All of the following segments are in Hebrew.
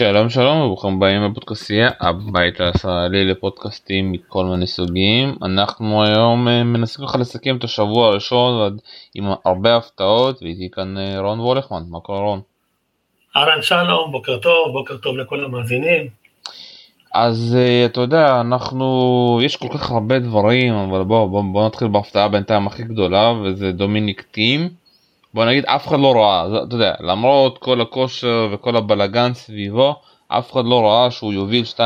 שלום שלום וברוכים הבאים לפודקאסטייה הבית הישראלי לפודקאסטים מכל מיני סוגים אנחנו היום אה, מנסים ככה לסכם את השבוע הראשון עם הרבה הפתעות ואיתי כאן אה, רון וולכמן מה קורה רון? אהלן שלום בוקר טוב בוקר טוב לכל המאזינים. אז אה, אתה יודע אנחנו יש כל כך הרבה דברים אבל בוא בוא, בוא נתחיל בהפתעה בינתיים הכי גדולה וזה דומיניק טים. בוא נגיד אף אחד לא ראה, אתה יודע, למרות כל הכושר וכל הבלגן סביבו, אף אחד לא ראה שהוא יוביל 2-0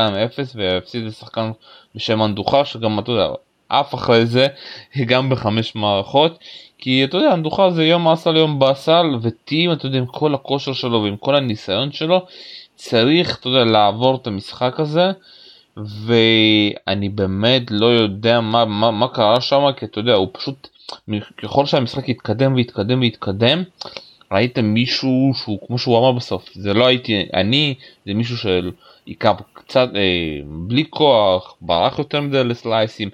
ויפסיד לשחקן בשם אנדוחה שגם אתה יודע, אף אחרי זה גם בחמש מערכות. כי אתה יודע אנדוחה זה יום אסל יום באסל וטים אתה יודע עם כל הכושר שלו ועם כל הניסיון שלו צריך אתה יודע לעבור את המשחק הזה. ואני באמת לא יודע מה, מה, מה קרה שם כי אתה יודע הוא פשוט ככל שהמשחק יתקדם ויתקדם ויתקדם ראיתם מישהו שהוא כמו שהוא אמר בסוף זה לא הייתי אני זה מישהו שעיקר קצת אה, בלי כוח ברח יותר מדי לסלייסים.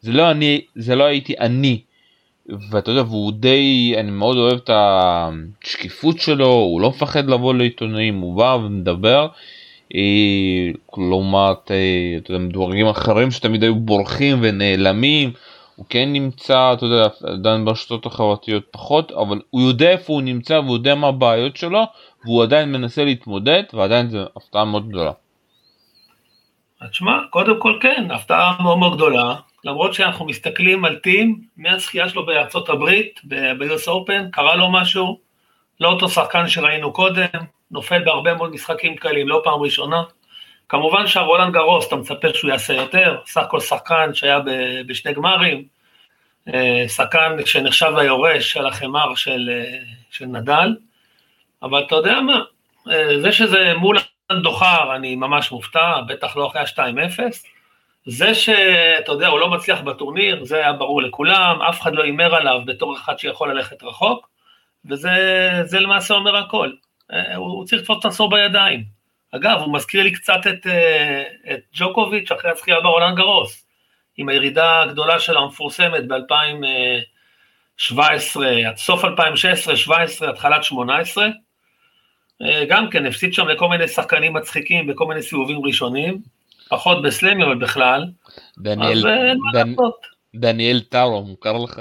זה לא אני זה לא הייתי אני. ואתה יודע והוא די אני מאוד אוהב את השקיפות שלו הוא לא מפחד לבוא לעיתונאים הוא בא ומדבר. אה, לעומת אה, דברים אחרים שתמיד היו בורחים ונעלמים הוא כן נמצא, אתה יודע, עדיין ברשתות החברתיות פחות, אבל הוא יודע איפה הוא נמצא והוא יודע מה הבעיות שלו, והוא עדיין מנסה להתמודד, ועדיין זו הפתעה מאוד גדולה. תשמע, קודם כל כן, הפתעה מאוד מאוד גדולה, למרות שאנחנו מסתכלים על טים, מהזכייה שלו בארצות הברית, ביוס אופן, קרה לו משהו, לא אותו שחקן שראינו קודם, נופל בהרבה מאוד משחקים קלים, לא פעם ראשונה. כמובן שהרולנד גרוס, אתה מצפה שהוא יעשה יותר, סך הכל שחקן שהיה בשני גמרים, אה, שחקן שנחשב היורש של החמר של, אה, של נדל, אבל אתה יודע מה, אה, זה שזה מול דוחר, אני ממש מופתע, בטח לא אחרי ה-2-0, זה שאתה יודע, הוא לא מצליח בטורניר, זה היה ברור לכולם, אף אחד לא הימר עליו בתור אחד שיכול ללכת רחוק, וזה למעשה אומר הכל. הוא צריך לתפוס את עצמו בידיים. אגב, הוא מזכיר לי קצת את, אה, את ג'וקוביץ' אחרי הזכייה ברולנד גרוס, עם הירידה הגדולה שלה המפורסמת ב-2017, עד סוף 2016, 2017, התחלת 2018. אה, גם כן, הפסיד שם לכל מיני שחקנים מצחיקים בכל מיני סיבובים ראשונים, פחות בסלמי, אבל בכלל. דניאל, אז מה לעשות. דניאל טארו, מוכר לך?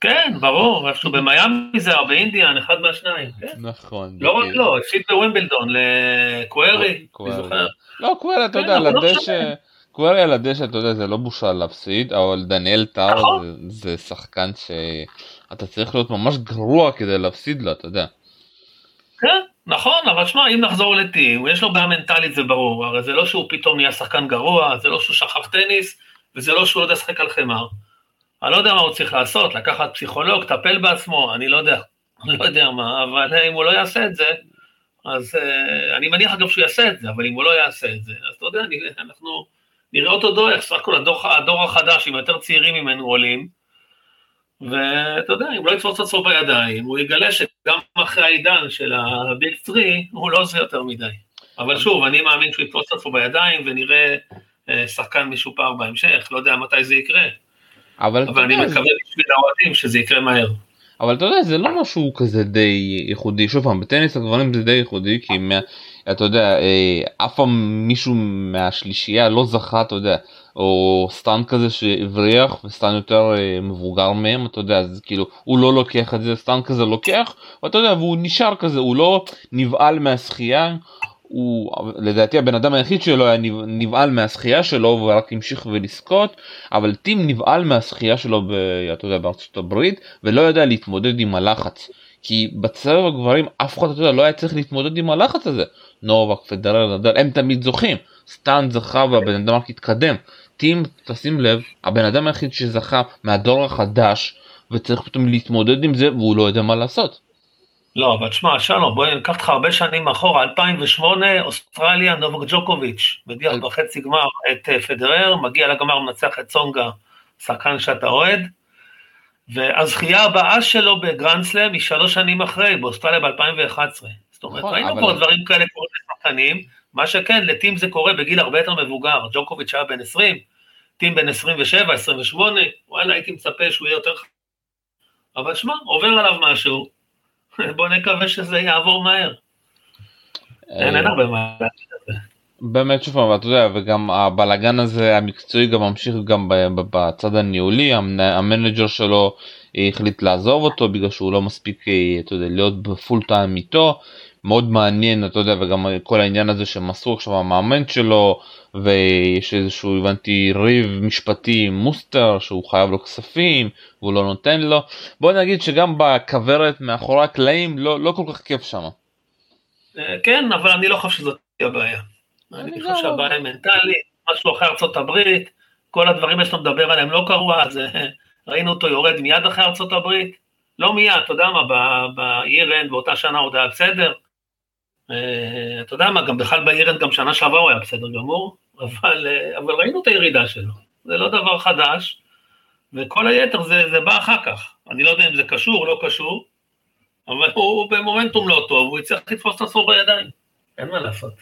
כן, ברור, איפשהו במיאמי זה הרבה אינדיאן, אחד מהשניים, כן. נכון. לא רק לא, הפסיד בווימבלדון לקווירי, אני זוכר. לא, קווירי, אתה יודע, על הדשא, קווירי על הדשא, אתה יודע, זה לא בושה להפסיד, אבל דניאל טאר נכון. זה שחקן שאתה צריך להיות ממש גרוע כדי להפסיד לו, אתה יודע. כן, נכון, אבל שמע, אם נחזור לטים, יש לו בעיה מנטלית, זה ברור, הרי זה לא שהוא פתאום נהיה שחקן גרוע, זה לא שהוא שכח טניס, וזה לא שהוא לא יודע לשחק על חמר. אני לא יודע מה הוא צריך לעשות, לקחת פסיכולוג, טפל בעצמו, אני לא יודע, אני לא יודע מה, אבל אם הוא לא יעשה את זה, אז uh, אני מניח אגב שהוא יעשה את זה, אבל אם הוא לא יעשה את זה, אז אתה יודע, אנחנו נראה אותו דורך, סך הכל הדור, הדור החדש עם יותר צעירים ממנו עולים, ואתה יודע, אם לא יתפוס עצמו בידיים, הוא יגלה שגם אחרי העידן של הביג 3, הוא לא עושה יותר מדי. אבל שוב, אני מאמין שהוא יתפוס עצמו בידיים ונראה uh, שחקן משופר בהמשך, לא יודע מתי זה יקרה. אבל, אבל אני מקווה בשביל האוהדים שזה יקרה מהר. אבל אתה יודע זה לא משהו כזה די ייחודי שוב פעם בטניס הגברים זה די ייחודי כי מה, אתה יודע אה, אף פעם מישהו מהשלישייה לא זכה אתה יודע או סטן כזה שהבריח וסטן יותר אה, מבוגר מהם אתה יודע אז כאילו הוא לא לוקח את זה סטן כזה לוקח ואתה יודע והוא נשאר כזה הוא לא נבהל מהשחייה הוא לדעתי הבן אדם היחיד שלו היה נבהל מהשחייה שלו ורק המשיך ולזכות אבל טים נבהל מהזכייה שלו ב, אתה יודע, בארצות הברית ולא יודע להתמודד עם הלחץ. כי בסבב הגברים אף אחד יודע, לא היה צריך להתמודד עם הלחץ הזה. נובק פדרר נדל הם תמיד זוכים. סטאן זכה והבן אדם רק התקדם. טים תשים לב הבן אדם היחיד שזכה מהדור החדש וצריך פתאום להתמודד עם זה והוא לא יודע מה לעשות. לא, אבל תשמע, שלום, בואי ניקח אותך הרבה שנים אחורה, 2008, אוסטרליה, נובק ג'וקוביץ', מדיח בחצי גמר את אה, פדרר, מגיע לגמר, מנצח את סונגה, שחקן שאתה אוהד, והזכייה הבאה שלו בגרנדסלאם היא שלוש שנים אחרי, באוסטרליה ב-2011. זאת אומרת, נכון, ראינו אבל... פה דברים כאלה קורים לשחקנים, מה שכן, לטים זה קורה בגיל הרבה יותר מבוגר, ג'וקוביץ' היה בן 20, טים בן 27, 28, וואלה, הייתי מצפה שהוא יהיה יותר... אבל שמע, עובר עליו משהו, בוא נקווה שזה יעבור מהר. אין אין הרבה מה. באמת שוב פעם, אתה יודע, וגם הבלאגן הזה המקצועי גם ממשיך גם בצד הניהולי, המנ- המנג'ר שלו אה, החליט לעזוב אותו בגלל שהוא לא מספיק, אה, אתה יודע, להיות ב full time איתו, מאוד מעניין, אתה יודע, וגם כל העניין הזה שמסרו עכשיו המאמן שלו, ויש איזשהו, הבנתי, ריב משפטי עם מוסטר, שהוא חייב לו כספים, והוא לא נותן לו, בוא נגיד שגם בכוורת מאחורי הקלעים לא, לא כל כך כיף שם. אה, כן, אבל אני לא חושב שזאת תהיה הבעיה. אני אני גם- חושב שהבעיה היא מנטלית, משהו אחרי ארצות הברית, כל הדברים שאתה מדבר עליהם לא קרו אז, אה, ראינו אותו יורד מיד אחרי ארצות הברית, לא מיד, אתה יודע מה, באירן באותה שנה עוד היה בסדר, אתה יודע מה, גם בכלל באירן גם שנה שעברה הוא היה בסדר גמור, אבל, אה, אבל ראינו את הירידה שלו, זה לא דבר חדש, וכל היתר זה, זה בא אחר כך, אני לא יודע אם זה קשור או לא קשור, אבל הוא במומנטום לא טוב, הוא יצטרך לתפוס את עצמו בידיים, אין מה לעשות.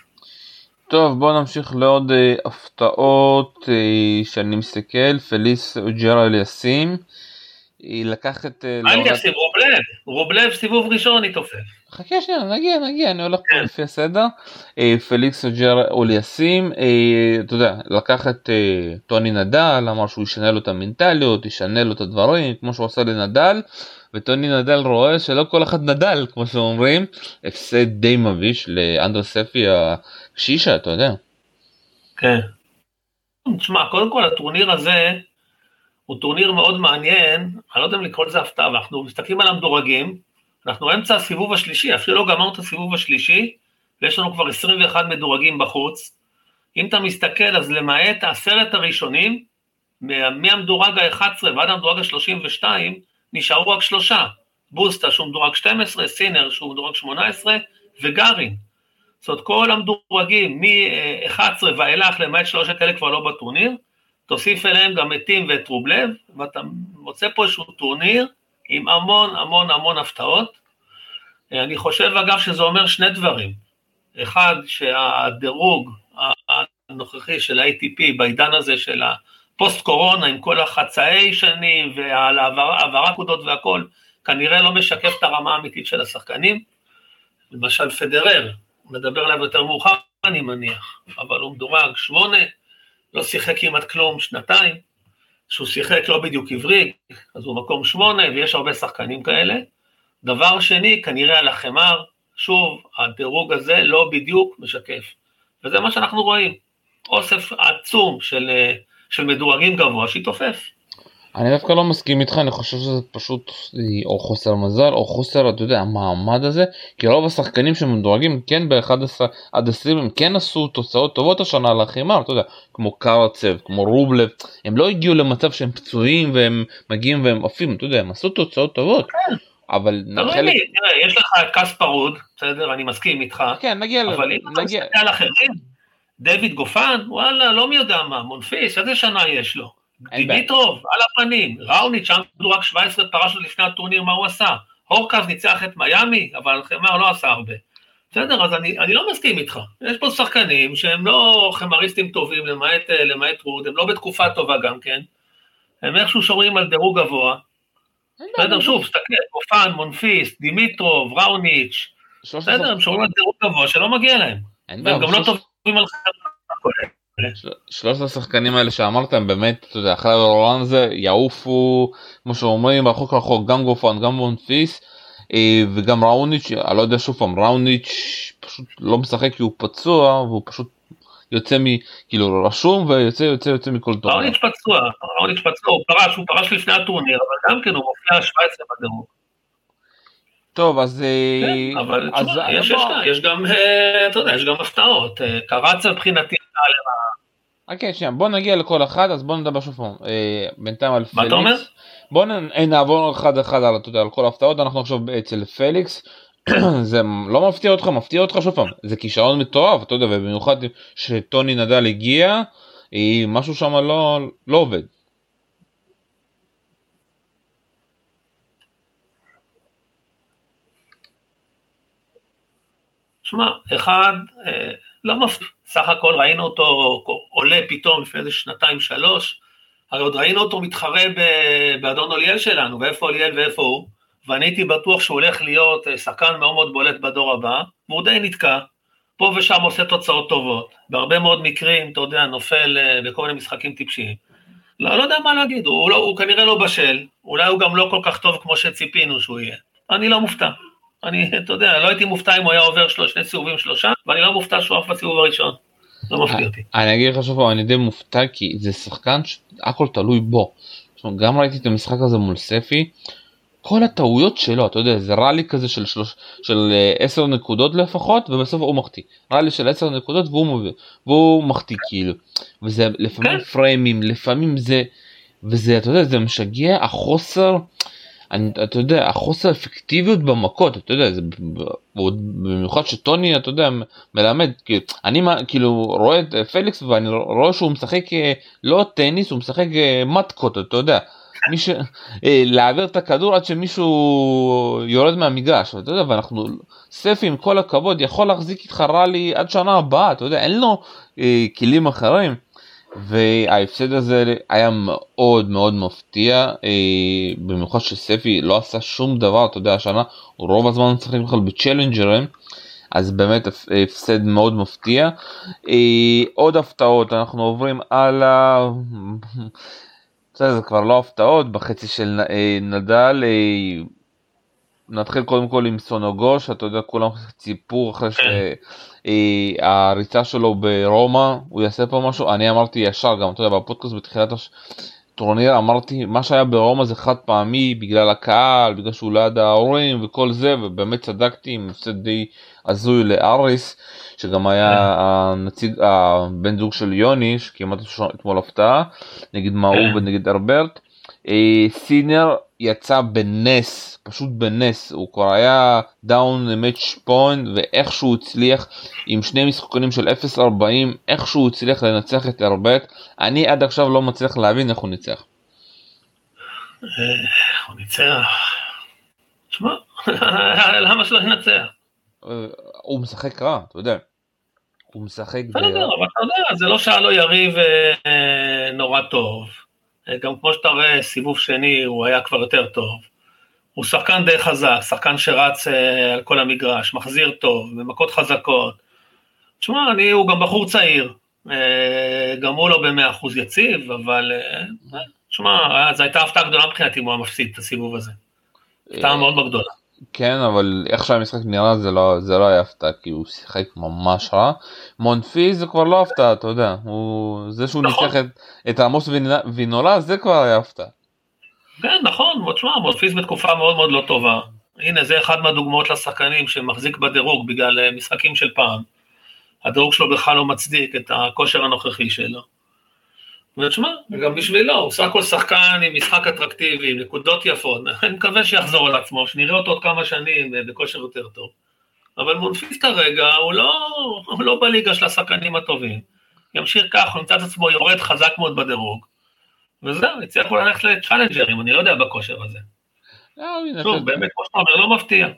טוב בוא נמשיך לעוד אה, הפתעות אה, שאני מסתכל פליס ג'רה אליאסים היא לקחת אה, אני להורדת- אשים? רובלב, רובלב סיבוב ראשון יתעופף. חכה שנייה נגיע נגיע אני הולך פה כן. לפי הסדר אה, פליקס אוליאסים אה, אתה יודע לקח את אה, טוני נדל אמר שהוא ישנה לו את המנטליות ישנה לו את הדברים כמו שהוא עשה לנדל וטוני נדל רואה שלא כל אחד נדל כמו שאומרים הפסד די מביש לאנדר ספי הקשישה אתה יודע. כן. תשמע, קודם כל הטורניר הזה הוא טורניר מאוד מעניין, אני לא יודע אם לקרוא לזה הפתעה, אבל אנחנו מסתכלים על המדורגים, אנחנו באמצע הסיבוב השלישי, אפילו לא גמרנו את הסיבוב השלישי, ויש לנו כבר 21 מדורגים בחוץ. אם אתה מסתכל, אז למעט העשרת הראשונים, מה- מהמדורג ה-11 ועד המדורג ה-32, נשארו רק שלושה. בוסטה שהוא מדורג 12, סינר שהוא מדורג 18, וגארין. זאת אומרת, כל המדורגים מ-11 ואילך, למעט שלושת אלה כבר לא בטורניר, תוסיף אליהם גם את טים ואת רובלב, ואתה מוצא פה איזשהו טורניר עם המון המון המון הפתעות. אני חושב אגב שזה אומר שני דברים. אחד, שהדירוג הנוכחי של ה-ATP בעידן הזה של הפוסט קורונה עם כל החצאי שנים והעברת נקודות והכל, כנראה לא משקף את הרמה האמיתית של השחקנים. למשל פדרר, נדבר עליו יותר מאוחר אני מניח, אבל הוא מדורג שמונה, לא שיחק כמעט כלום שנתיים, שהוא שיחק לא בדיוק עברי, אז הוא מקום שמונה, ויש הרבה שחקנים כאלה. דבר שני, כנראה על החמר, שוב, הדירוג הזה לא בדיוק משקף. וזה מה שאנחנו רואים, אוסף עצום של, אה, של מדורגים גבוה שהתעופף. אני דווקא לא מסכים איתך, אני חושב שזה פשוט אה, או חוסר מזל או חוסר, אתה יודע, המעמד הזה, כי רוב השחקנים שמדורגים כן ב-11 עד 20 הם כן עשו תוצאות טובות השנה על החימר, אתה יודע, כמו קרצב, כמו רובלב, הם לא הגיעו למצב שהם פצועים והם מגיעים והם עפים, אתה יודע, הם עשו תוצאות טובות, אבל תראה חלק, לי, תראה, יש לך את קספר רוד, בסדר, אני מסכים איתך, כן נגיע, ל- אבל אם אתה מסתכל על אחרים, דויד גופן, וואלה, לא מי יודע מה, מונפיס, איזה שנה יש לו? דימיטרוב, על הפנים, ראוניץ', שמדורג 17 פרש לפני הטורניר, מה הוא עשה? הורקז ניצח את מיאמי, אבל חמר לא עשה הרבה. בסדר, אז אני, אני לא מסכים איתך. יש פה שחקנים שהם לא חמריסטים טובים, למעט, אה, למעט רוד, הם לא בתקופה טובה גם כן. הם איכשהו שומרים על דירוג גבוה. בסדר, שוב, תסתכל, גופן, מונפיס, דימיטרוב, ראוניץ', בסדר, הם שומרים על דירוג גבוה שלא מגיע להם. והם גם לא טובים על חמר. של- שלושת השחקנים האלה שאמרת הם באמת, אתה יודע, אחרי הרולן הזה יעופו, כמו שאומרים, רחוק רחוק, גם גופן, גם מונפיס, אה, וגם ראוניץ', אני לא יודע שוב פעם, ראוניץ' פשוט לא משחק כי הוא פצוע, והוא פשוט יוצא מ... כאילו רשום ויוצא יוצא יוצא מכל טורניר. ראוניץ' פצוע, ראוניץ' פצוע, הוא פרש, הוא פרש לפני הטורניר, אבל גם כן הוא מופיע 17 בדירוג. טוב אז... אה, כן, אבל אז תשמע, יש, יש, גם- יש גם, אה, אתה יודע, יש גם הפתעות. אה, קרצב מבחינתי לרעה. אוקיי, שנייה, בוא נגיע לכל אחד, אז בוא נדבר שוב פעם, בינתיים על מה אתה אומר? בוא נעבור אחד אחד על, אתה יודע, על כל ההפתעות, אנחנו עכשיו אצל פליקס, זה לא מפתיע אותך, מפתיע אותך שוב פעם, זה כישרון מטורף, אתה יודע, ובמיוחד שטוני נדל הגיע, משהו שם לא, לא עובד. שמע, אחד, אה, לא מפתיע, סך הכל ראינו אותו עולה פתאום לפני איזה שנתיים, שלוש, הרי עוד ראינו אותו מתחרה באדון אוליאל שלנו, ואיפה אוליאל ואיפה הוא, ואני הייתי בטוח שהוא הולך להיות אה, שחקן מאוד מאוד בולט בדור הבא, והוא די נתקע, פה ושם עושה תוצאות טובות. בהרבה מאוד מקרים, אתה יודע, נופל אה, בכל מיני משחקים טיפשיים. לא, לא יודע מה להגיד, הוא, לא, הוא כנראה לא בשל, אולי הוא גם לא כל כך טוב כמו שציפינו שהוא יהיה. אני לא מופתע. אני, אתה יודע, לא הייתי מופתע אם הוא היה עובר שלוש, שני סיבובים שלושה, ואני לא מופתע שהוא עף בסיבוב הראשון. לא מפתיע אותי. אני אגיד לך שוב, אני די מופתע כי זה שחקן שהכל תלוי בו. גם ראיתי את המשחק הזה מול ספי, כל הטעויות שלו, אתה יודע, זה ראלי כזה של, שלוש, של 10 אה, נקודות לפחות, ובסוף הוא מחטיא. ראלי של 10 נקודות והוא, והוא מחטיא כאילו. וזה לפעמים כן. פריימים, לפעמים זה, וזה, אתה יודע, זה משגע החוסר, אני, אתה יודע, החוסר אפקטיביות במכות, אתה יודע, זה במיוחד שטוני, אתה יודע, מלמד, כאילו, אני כאילו רואה את פליקס ואני רואה שהוא משחק אה, לא טניס, הוא משחק אה, מתקות, אתה יודע. מי ש... אה, להעביר את הכדור עד שמישהו יורד מהמגרש, אתה יודע, ואנחנו, ספי עם כל הכבוד יכול להחזיק איתך רלי עד שנה הבאה, אתה יודע, אין לו אה, כלים אחרים. וההפסד הזה היה מאוד מאוד מפתיע, אה, במיוחד שספי לא עשה שום דבר, אתה יודע, השנה הוא רוב הזמן משחק בכלל בצ'לנג'רים, אז באמת הפסד מאוד מפתיע. אה, עוד הפתעות, אנחנו עוברים הלאה. זה כבר לא הפתעות, בחצי של אה, נדל, נתחיל קודם כל עם סונוגוש, אתה יודע, כולם ציפו אחרי שהריצה כן. שלו ברומא, הוא יעשה פה משהו, אני אמרתי ישר גם, אתה יודע, בפודקאסט בתחילת הטורניר אמרתי, מה שהיה ברומא זה חד פעמי בגלל הקהל, בגלל שהוא ליד ההורים וכל זה, ובאמת צדקתי עם הפסד די הזוי לאריס. שגם היה כן. הנציג, הבן זוג של יוני, שכמעט אתמול הפתעה, נגד מאור כן. ונגד ארברט. אה, סינר יצא בנס, פשוט בנס, הוא כבר היה דאון מאץ' פוינט ואיכשהו הצליח עם שני משחקונים של 0-40, איכשהו הצליח לנצח את ארברט, אני עד עכשיו לא מצליח להבין איך הוא ניצח. אה, הוא ניצח, תשמע, למה שלא ינצח? אה, הוא משחק רע, אתה יודע. הוא משחק... בסדר, אבל אתה יודע, זה לא שהיה לו יריב אה, נורא טוב. אה, גם כמו שאתה רואה, סיבוב שני הוא היה כבר יותר טוב. הוא שחקן די חזק, שחקן שרץ על כל המגרש, מחזיר טוב, במכות חזקות. תשמע, אני, הוא גם בחור צעיר, גם הוא לא במאה אחוז יציב, אבל תשמע, זו הייתה הפתעה גדולה מבחינתי אם הוא היה מפסיד את הסיבוב הזה. הפתעה מאוד מאוד גדולה. כן אבל איך שהמשחק נראה זה לא זה לא היה הפתעה כי הוא שיחק ממש רע. מונפי זה כבר לא הפתעה אתה יודע הוא זה שהוא נכון. ניצח את, את עמוס וינולה זה כבר היה הפתעה. כן נכון תשמע מונפיס בתקופה מאוד מאוד לא טובה. הנה זה אחד מהדוגמאות לשחקנים שמחזיק בדירוג בגלל אה, משחקים של פעם. הדירוג שלו בכלל לא מצדיק את הכושר הנוכחי שלו. ותשמע, וגם בשבילו, הוא סך הכל שחקן עם משחק אטרקטיבי, עם נקודות יפות, אני מקווה שיחזור על עצמו, שנראה אותו עוד כמה שנים אה, בכושר יותר טוב. אבל מונפיס כרגע הוא לא, הוא לא בליגה של השחקנים הטובים. ימשיך כך, הוא ימצא את עצמו יורד חזק מאוד בדירוג, וזהו, יצליח אולי ללכת לצ'אלנג'רים, אני לא יודע בכושר הזה. אה, שוב, באמת, כמו שאתה אומר, לא מפתיע.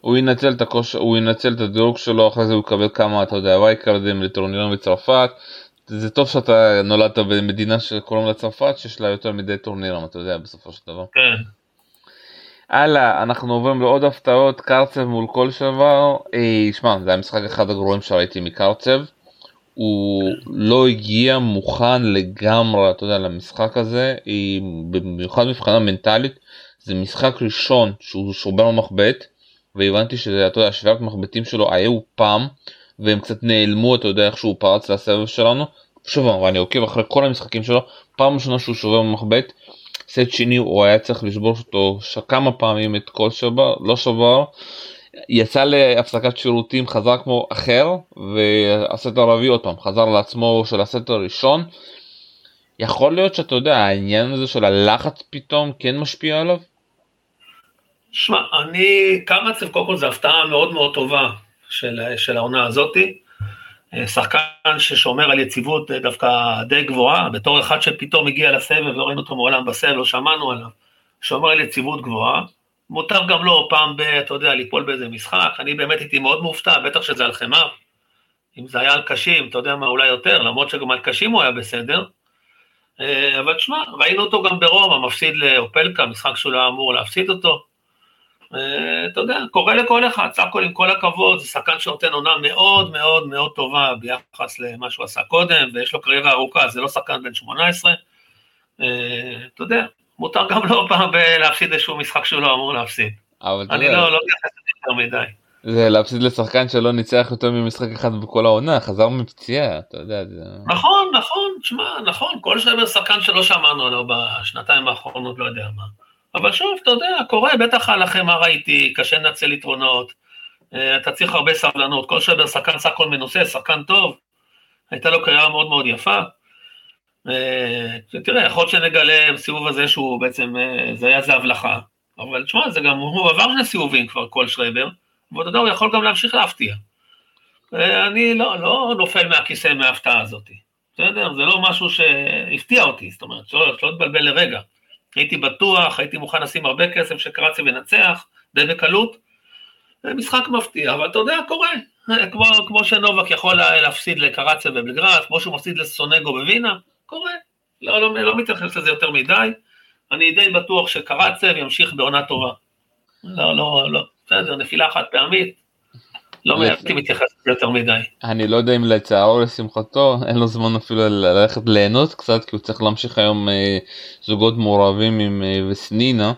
הוא ינצל את הכושר, הוא ינצל את הדירוג שלו, אחרי זה הוא יקבל כמה, אתה יודע, וייקרדים לטורנירים בצרפת, זה טוב שאתה נולדת במדינה שקוראים לה צרפת שיש לה יותר מדי טורנירים אתה יודע בסופו של דבר. כן. הלאה אנחנו עוברים לעוד הפתעות קרצב מול כל שעבר. אה, שמע זה היה משחק אחד הגרועים שראיתי מקרצב. הוא לא הגיע מוכן לגמרי אתה יודע למשחק הזה אה, במיוחד מבחינה מנטלית זה משחק ראשון שהוא שובר מחבט והבנתי שזה אתה יודע שבירת מחבטים שלו היו פעם והם קצת נעלמו אתה יודע איך שהוא פרץ לסבב שלנו. שוב אני עוקב אחרי כל המשחקים שלו פעם ראשונה שהוא שובר במחבט. סט שני הוא היה צריך לשבור אותו כמה פעמים את כל שבר לא שבר. יצא להפסקת שירותים חזר כמו אחר והסט הרביעי עוד פעם חזר לעצמו של הסט הראשון. יכול להיות שאתה יודע העניין הזה של הלחץ פתאום כן משפיע עליו? שמע, אני, קרצב קודם כל זו הפתעה מאוד מאוד טובה. של, של העונה הזאתי. אה, שחקן ששומר על יציבות אה, דווקא די גבוהה, בתור אחד שפתאום הגיע לסבב, לא ראינו אותו מעולם בסבב, לא שמענו עליו, שומר על יציבות גבוהה. מותר גם לו פעם ב... אתה יודע, ליפול באיזה משחק, אני באמת הייתי מאוד מופתע, בטח שזה על חמר. אם זה היה על קשים, אתה יודע מה, אולי יותר, למרות שגם על קשים הוא היה בסדר. אה, אבל תשמע, ראינו אותו גם ברומא, מפסיד לאופלקה, משחק שהוא לא אמור להפסיד אותו. אה, אתה יודע, קורה לכל אחד, סך הכל עם כל הכבוד, זה שחקן שנותן עונה מאוד מאוד מאוד טובה ביחס למה שהוא עשה קודם, ויש לו קריירה ארוכה, זה לא שחקן בן 18. אה, אתה יודע, מותר גם לא פעם להפסיד איזשהו משחק שהוא לא אמור להפסיד. אני לא מתייחס לזה יותר מדי. זה להפסיד לשחקן שלא ניצח יותר ממשחק אחד בכל העונה, חזר מפציעה, אתה יודע. זה... נכון, נכון, תשמע, נכון, כל שחקן שלא שמענו עליו בשנתיים האחרונות, לא יודע מה. אבל שוב, אתה יודע, קורה, בטח לכם מה ראיתי, קשה לנצל יתרונות, אה, אתה צריך הרבה סבלנות, כל שבר שחקן סך הכל מנוסה, שחקן טוב, הייתה לו קריירה מאוד מאוד יפה. אה, תראה, יכול להיות שנגלה בסיבוב הזה שהוא בעצם, אה, זה היה איזה הבלחה, אבל תשמע, זה גם, הוא עבר שני סיבובים כבר, כל שרייבר, ואתה יודע, הוא יכול גם להמשיך להפתיע. אני לא, לא נופל מהכיסא מההפתעה הזאת, בסדר? זה לא משהו שהפתיע אותי, זאת אומרת, שלא, שלא תבלבל לרגע. הייתי בטוח, הייתי מוכן לשים הרבה כסף שקרצי ינצח, די בקלות. משחק מפתיע, אבל אתה יודע, קורה. כמו, כמו שנובק יכול להפסיד לקרציה בבלגרד, כמו שהוא מפסיד לסונגו בווינה, קורה. לא, לא, לא מתייחס לזה יותר מדי. אני די בטוח שקרצב ימשיך בעונה טובה. לא, לא, לא, בסדר, נפילה חד פעמית, לא הייתי מתייחס יותר מדי. אני לא יודע אם לצערו או לשמחתו אין לו זמן אפילו ללכת ליהנות קצת כי הוא צריך להמשיך היום אה, זוגות מעורבים עם אה, וסנינה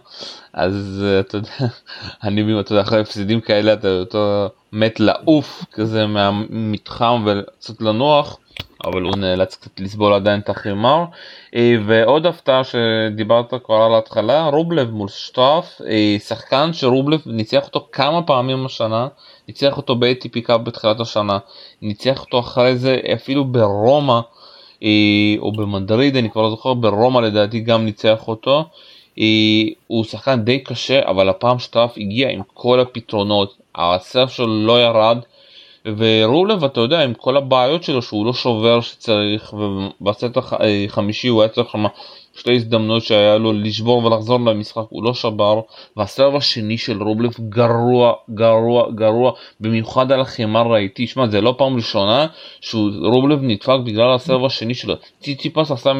אז אה, אתה יודע אני אתה יודע אחרי הפסידים כאלה אתה יותר מת לעוף כזה מהמתחם וקצת לנוח. אבל הוא נאלץ קצת לסבול עדיין את החימר. אה, ועוד הפתעה שדיברת כבר על ההתחלה, רובלב מול שטראף, אה, שחקן שרובלב ניצח אותו כמה פעמים השנה, ניצח אותו ב-ATP קאפ בתחילת השנה, ניצח אותו אחרי זה אפילו ברומא אה, או במדריד, אני כבר לא זוכר, ברומא לדעתי גם ניצח אותו. הוא שחקן די קשה, אבל הפעם שטראף הגיע עם כל הפתרונות, הסרף שלו לא ירד. ורולב אתה יודע עם כל הבעיות שלו שהוא לא שובר שצריך ובסט החמישי הוא היה צריך שם שתי הזדמנויות שהיה לו לשבור ולחזור למשחק הוא לא שבר והסרב השני של רובלב גרוע גרוע גרוע במיוחד על החימר ראיתי שמע זה לא פעם ראשונה שרובלב נדפק בגלל הסרב השני שלו. ציציפס עשה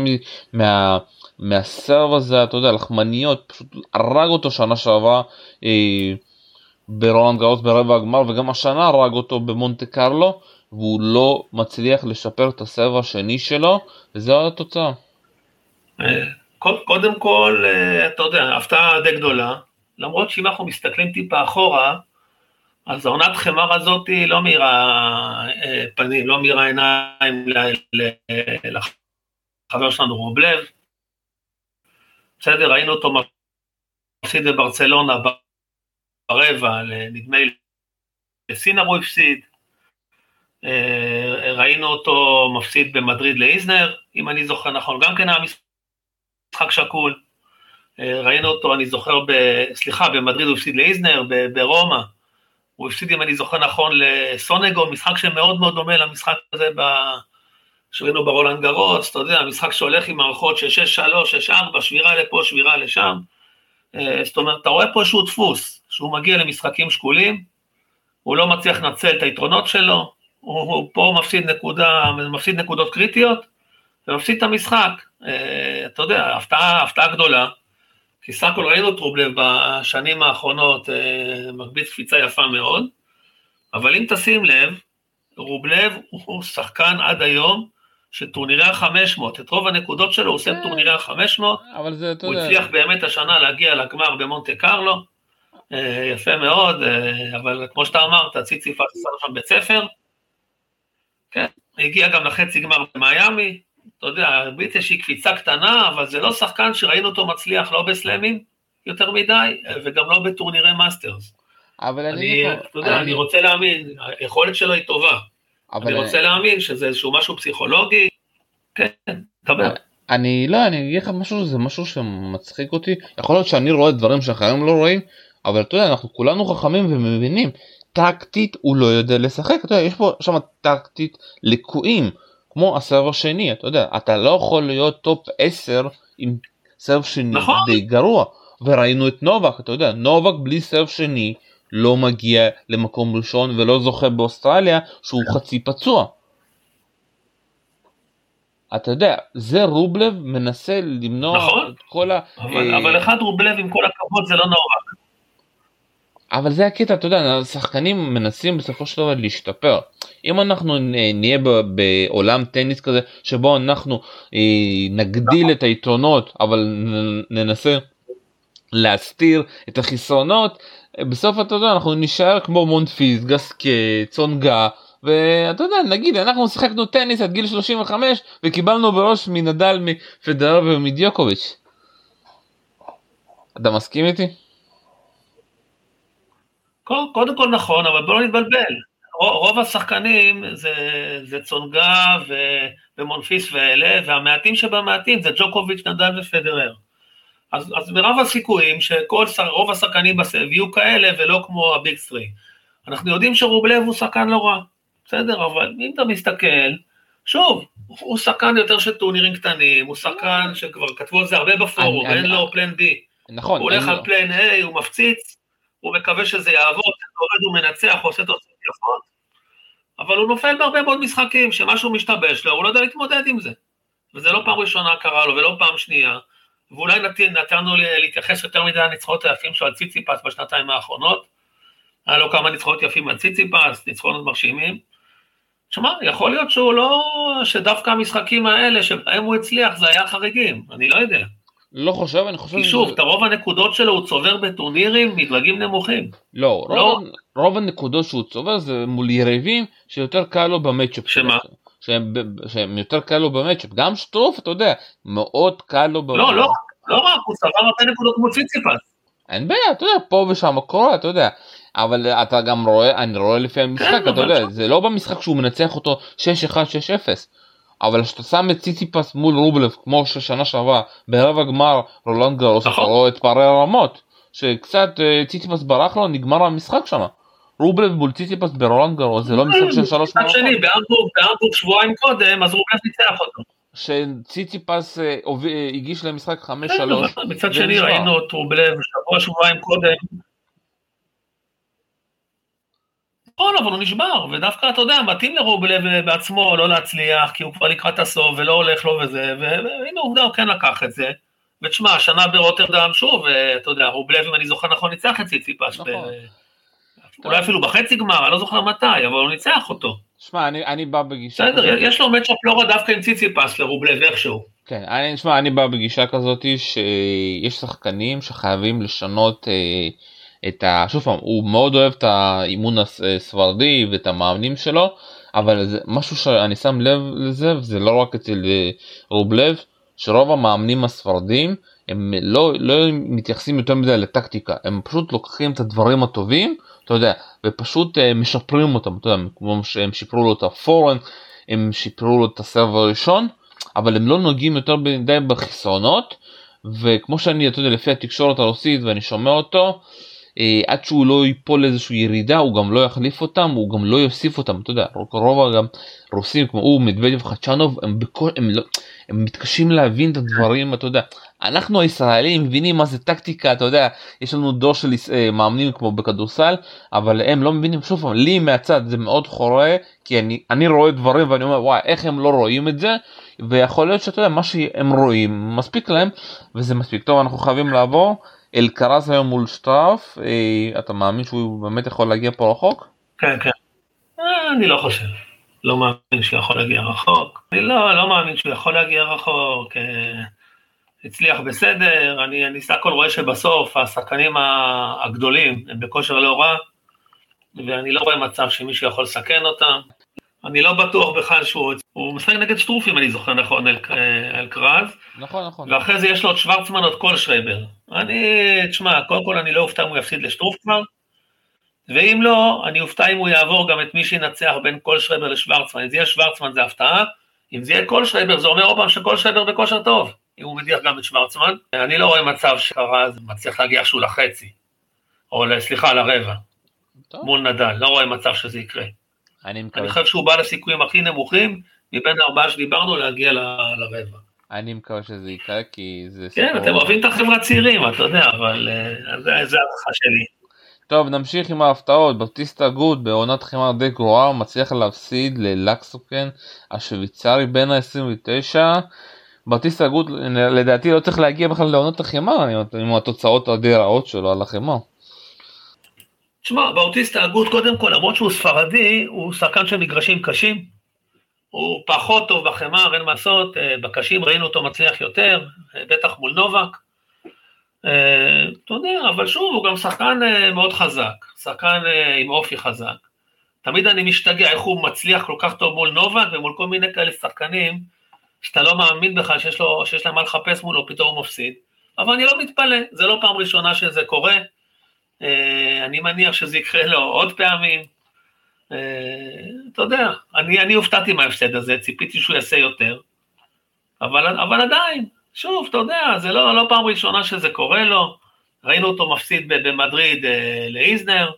מה... מהסרב הזה אתה יודע לחמניות פשוט הרג אותו שנה שעברה אה, ברולנד גאוס ברבע הגמר וגם השנה הרג אותו במונטה קרלו והוא לא מצליח לשפר את הסבב השני שלו וזו התוצאה. אה, קודם כל, אה, אתה יודע, הפתעה די גדולה, למרות שאם אנחנו מסתכלים טיפה אחורה, אז העונת חמר הזאת לא מאירה אה, פנים, לא מאירה עיניים לחבר שלנו רובלב. בסדר, ראינו אותו מפסיד בברצלונה ברבע, נדמה לי לסינר הוא הפסיד, אה, ראינו אותו מפסיד במדריד לאיזנר, אם אני זוכר נכון, גם כן היה משחק שקול, אה, ראינו אותו, אני זוכר, ב, סליחה, במדריד הוא הפסיד לאיזנר, ברומא, הוא הפסיד, אם אני זוכר נכון, לסונגו, משחק שמאוד מאוד דומה למשחק הזה ב... שראינו ברולנד גרוץ, אתה יודע, משחק שהולך עם מערכות של 6-3, 6-4, שבירה לפה, שבירה לשם, אה, זאת אומרת, אתה רואה פה איזשהו דפוס, שהוא מגיע למשחקים שקולים, הוא לא מצליח לנצל את היתרונות שלו, הוא, הוא פה מפסיד, נקודה, מפסיד נקודות קריטיות, ומפסיד את המשחק. אה, אתה יודע, הפתעה, הפתעה גדולה, כי סך הכל ראינו את רובלב בשנים האחרונות אה, מגביץ קפיצה יפה מאוד, אבל אם תשים לב, רובלב הוא שחקן עד היום של טורנירי ה-500, את רוב הנקודות שלו הוא עושה כן. טורנירי ה-500, הוא הצליח באמת השנה להגיע לגמר במונטה קרלו, יפה מאוד, אה, אבל כמו שאתה אמרת, ציצי פס עשה שם בית ספר, כן, הגיע גם לחצי גמר במיאמי, אתה יודע, הרביץ איזושהי קפיצה קטנה, אבל זה לא שחקן שראינו אותו מצליח לא בסלאמים יותר מדי, וגם לא בטורנירי מאסטרס. אבל אני, אני, אתה יודע, אני... אני רוצה להאמין, היכולת שלו היא טובה. אני רוצה להאמין שזה איזשהו משהו פסיכולוגי, כן, דבר. אני לא, אני אגיד לך משהו, זה משהו שמצחיק אותי, יכול להיות שאני רואה דברים שאחרים לא רואים, אבל אתה יודע, אנחנו כולנו חכמים ומבינים, טקטית הוא לא יודע לשחק, אתה יודע, יש פה שם טקטית ליקויים, כמו הסרב השני, אתה יודע, אתה לא יכול להיות טופ 10 עם סרב שני נכון. די גרוע, וראינו את נובק, אתה יודע, נובק בלי סרב שני לא מגיע למקום ראשון ולא זוכה באוסטרליה שהוא חצי פצוע. אתה יודע, זה רובלב מנסה למנוע נכון, את כל ה... אבל, אה... אבל אחד רובלב עם כל הכבוד זה לא נורא. אבל זה הקטע, אתה יודע, השחקנים מנסים בסופו של דבר להשתפר. אם אנחנו נהיה בעולם טניס כזה, שבו אנחנו אה, נגדיל את היתרונות, אבל ננסה להסתיר את החסרונות, בסוף אתה יודע, אנחנו נשאר כמו מונטפיס, גסקה, צונגה, ואתה יודע, נגיד, אנחנו שיחקנו טניס עד גיל 35 וקיבלנו בראש מנדל, מפדרר ומדיוקוביץ'. אתה מסכים איתי? קודם כל נכון, אבל בוא לא נתבלבל. רוב השחקנים זה, זה צונגה ו, ומונפיס ואלה, והמעטים שבמעטים זה ג'וקוביץ', נדל ופדרר. אז, אז מרב הסיכויים שכל, רוב השחקנים בסבב יהיו כאלה ולא כמו ה Big Three. אנחנו יודעים שרובלב הוא שחקן לא רע, בסדר, אבל אם אתה מסתכל, שוב, הוא שחקן יותר של טורנירים קטנים, הוא שחקן שכבר כתבו על זה הרבה בפורום, אין לו plan B. נכון. הוא הולך על פלן A, הוא מפציץ, הוא מקווה שזה יעבוד, עובד, הוא מנצח, עושה תוצאות יפות, אבל הוא נופל בהרבה מאוד משחקים, שמשהו משתבש לו, הוא לא יודע להתמודד עם זה. וזה לא פעם ראשונה קרה לו, ולא פעם שנייה, ואולי נתנו להתייחס יותר מדי לניצחונות היפים שלו על ציציפס בשנתיים האחרונות, היה לו כמה ניצחונות יפים על ציציפס, ניצחונות מרשימים. שמע, יכול להיות שהוא לא, שדווקא המשחקים האלה שבהם הוא הצליח זה היה חריגים, אני לא יודע. לא חושב, אני חושב... כי שוב, את רוב הנקודות שלו הוא צובר בטורנירים מדרגים נמוכים. לא, לא. רוב, רוב הנקודות שהוא צובר זה מול יריבים שיותר קל לו במצ'אפ. שמה? שהם, שהם יותר קל לו במצ'אפ. גם שטרוף, אתה יודע, מאוד קל לו במצ'אפ. לא, לא, לא רק, הוא צבר הרבה נקודות כמו ציציפס. אין בעיה, אתה יודע, פה ושם קורה, אתה יודע. אבל אתה גם רואה, אני רואה לפי המשחק, כן, אתה יודע, זה לא במשחק שהוא מנצח אותו 6-1, 6-0. אבל כשאתה שם את ציציפס מול רובלב כמו ששנה שעברה ברבע גמר רולנד גרוס אתה נכון. רואה את פערי הרמות שקצת אה, ציציפס ברח לו נגמר המשחק שם. רובלב מול ציציפס ברולנד גרוס זה לא משחק של שלוש מערכות. שני באמבורג שבועיים קודם אז רובלב ניצח אותו. שציציפס אה, אה, הגיש למשחק 5-3. מצד שני ראינו את רובלב שבוע שבועיים קודם נכון, אבל הוא נשבר, ודווקא, אתה יודע, מתאים לרובלב בעצמו לא להצליח, כי הוא כבר לקראת הסוף ולא הולך לו וזה, והנה עובדה, הוא כן לקח את זה. ותשמע, השנה ברוטרדם, שוב, אתה יודע, רובלב, אם אני זוכר נכון, ניצח את ציציפס. נכון. אולי אפילו בחצי גמר, אני לא זוכר מתי, אבל הוא ניצח אותו. שמע, אני, אני בא בגישה בסדר, כזאת. יש לו מצ'אפ לא רע דווקא עם ציציפס לרובלב איכשהו. כן, אני, שמע, אני בא בגישה כזאת שיש שחקנים שחייבים לשנות... אה, את ה... שוב פעם, הוא מאוד אוהב את האימון הספרדי ואת המאמנים שלו, אבל זה משהו שאני שם לב לזה, וזה לא רק אצל אה, רובלב, שרוב המאמנים הספרדים הם לא, לא מתייחסים יותר מדי לטקטיקה, הם פשוט לוקחים את הדברים הטובים, אתה יודע, ופשוט uh, משפרים אותם, אתה יודע, כמו שהם שיפרו לו את הפורן, הם שיפרו לו את הסרב הראשון, אבל הם לא נוגעים יותר מדי בחסרונות, וכמו שאני, אתה יודע, לפי התקשורת הרוסית ואני שומע אותו, אה, עד שהוא לא ייפול לאיזושהי ירידה הוא גם לא יחליף אותם הוא גם לא יוסיף אותם. אתה יודע רוב גם רוסים כמו הוא מדוודיו וחדשנוב הם, בכל, הם, לא, הם מתקשים להבין את הדברים אתה יודע. אנחנו הישראלים מבינים מה זה טקטיקה אתה יודע. יש לנו דור של אה, מאמנים כמו בכדורסל אבל הם לא מבינים. שוב פעם לי מהצד זה מאוד חורה כי אני אני רואה דברים ואני אומר וואי איך הם לא רואים את זה? ויכול להיות שאתה יודע מה שהם רואים מספיק להם וזה מספיק. טוב אנחנו חייבים לעבור. אלקרז היום מול שטראוף, אה, אתה מאמין שהוא באמת יכול להגיע פה רחוק? כן, כן. אה, אני לא חושב. לא מאמין שהוא יכול להגיע רחוק. אני לא, לא מאמין שהוא יכול להגיע רחוק. אה, הצליח בסדר, אני, אני סך הכל רואה שבסוף השחקנים הגדולים הם בכושר לא רע, ואני לא רואה מצב שמישהו יכול לסכן אותם. אני לא בטוח בכלל שהוא, הוא משחק נגד שטרוף אם אני זוכר נכון, אל, אל קרז. נכון, נכון. ואחרי זה יש לו את שוורצמן עוד כל שרייבר. אני, תשמע, קודם כל אני לא אופתע אם הוא יפסיד לשטרוף כבר, ואם לא, אני אופתע אם הוא יעבור גם את מי שינצח בין כל שרייבר לשוורצמן. אם זה יהיה שוורצמן זה הפתעה, אם זה יהיה כל שרייבר זה אומר עוד פעם שכל שרייבר בכושר טוב, אם הוא מדיח גם את שוורצמן. אני לא רואה מצב שקרז מצליח להגיע שהוא לחצי, או סליחה, לרבע, טוב. מול נדל, לא רואה מצב שזה יקרה. אני מקווה. אני חושב שהוא בא לסיכויים הכי נמוכים מבין הארבעה שדיברנו להגיע לרבע. אני מקווה שזה יקרה כי זה כן, סיפור... אתם אוהבים את החבר'ה צעירים, אתה יודע, אבל אה, זה הערכה שלי. טוב, נמשיך עם ההפתעות. באוטיסטה אגוט בעונת חמר די גרועה, הוא מצליח להפסיד ללאקסונן השוויצרי בן ה-29. באוטיסטה אגוט לדעתי לא צריך להגיע בכלל לעונת החמר עם התוצאות הדי רעות שלו על החמר. תשמע, באוטיסט ההגות, קודם כל, למרות שהוא ספרדי, הוא שחקן של מגרשים קשים. הוא פחות טוב בחמר, אין מה לעשות, אה, בקשים ראינו אותו מצליח יותר, אה, בטח מול נובק. אה, אתה יודע, אבל שוב, הוא גם שחקן מאוד חזק, שחקן עם אופי חזק. תמיד אני משתגע איך הוא מצליח כל כך טוב מול נובק ומול כל מיני כאלה שחקנים, שאתה לא מאמין בכלל שיש, לו, שיש להם מה לחפש מולו, פתאום הוא מפסיד. אבל אני לא מתפלא, זה לא פעם ראשונה שזה קורה. אני מניח שזה יקרה לו עוד פעמים. אה, אתה יודע, אני, אני הופתעתי מההפסד הזה, ציפיתי שהוא יעשה יותר, אבל, אבל עדיין, שוב, אתה יודע, זה לא, לא פעם ראשונה שזה קורה לו, ראינו אותו מפסיד במדריד אה, לאיזנר,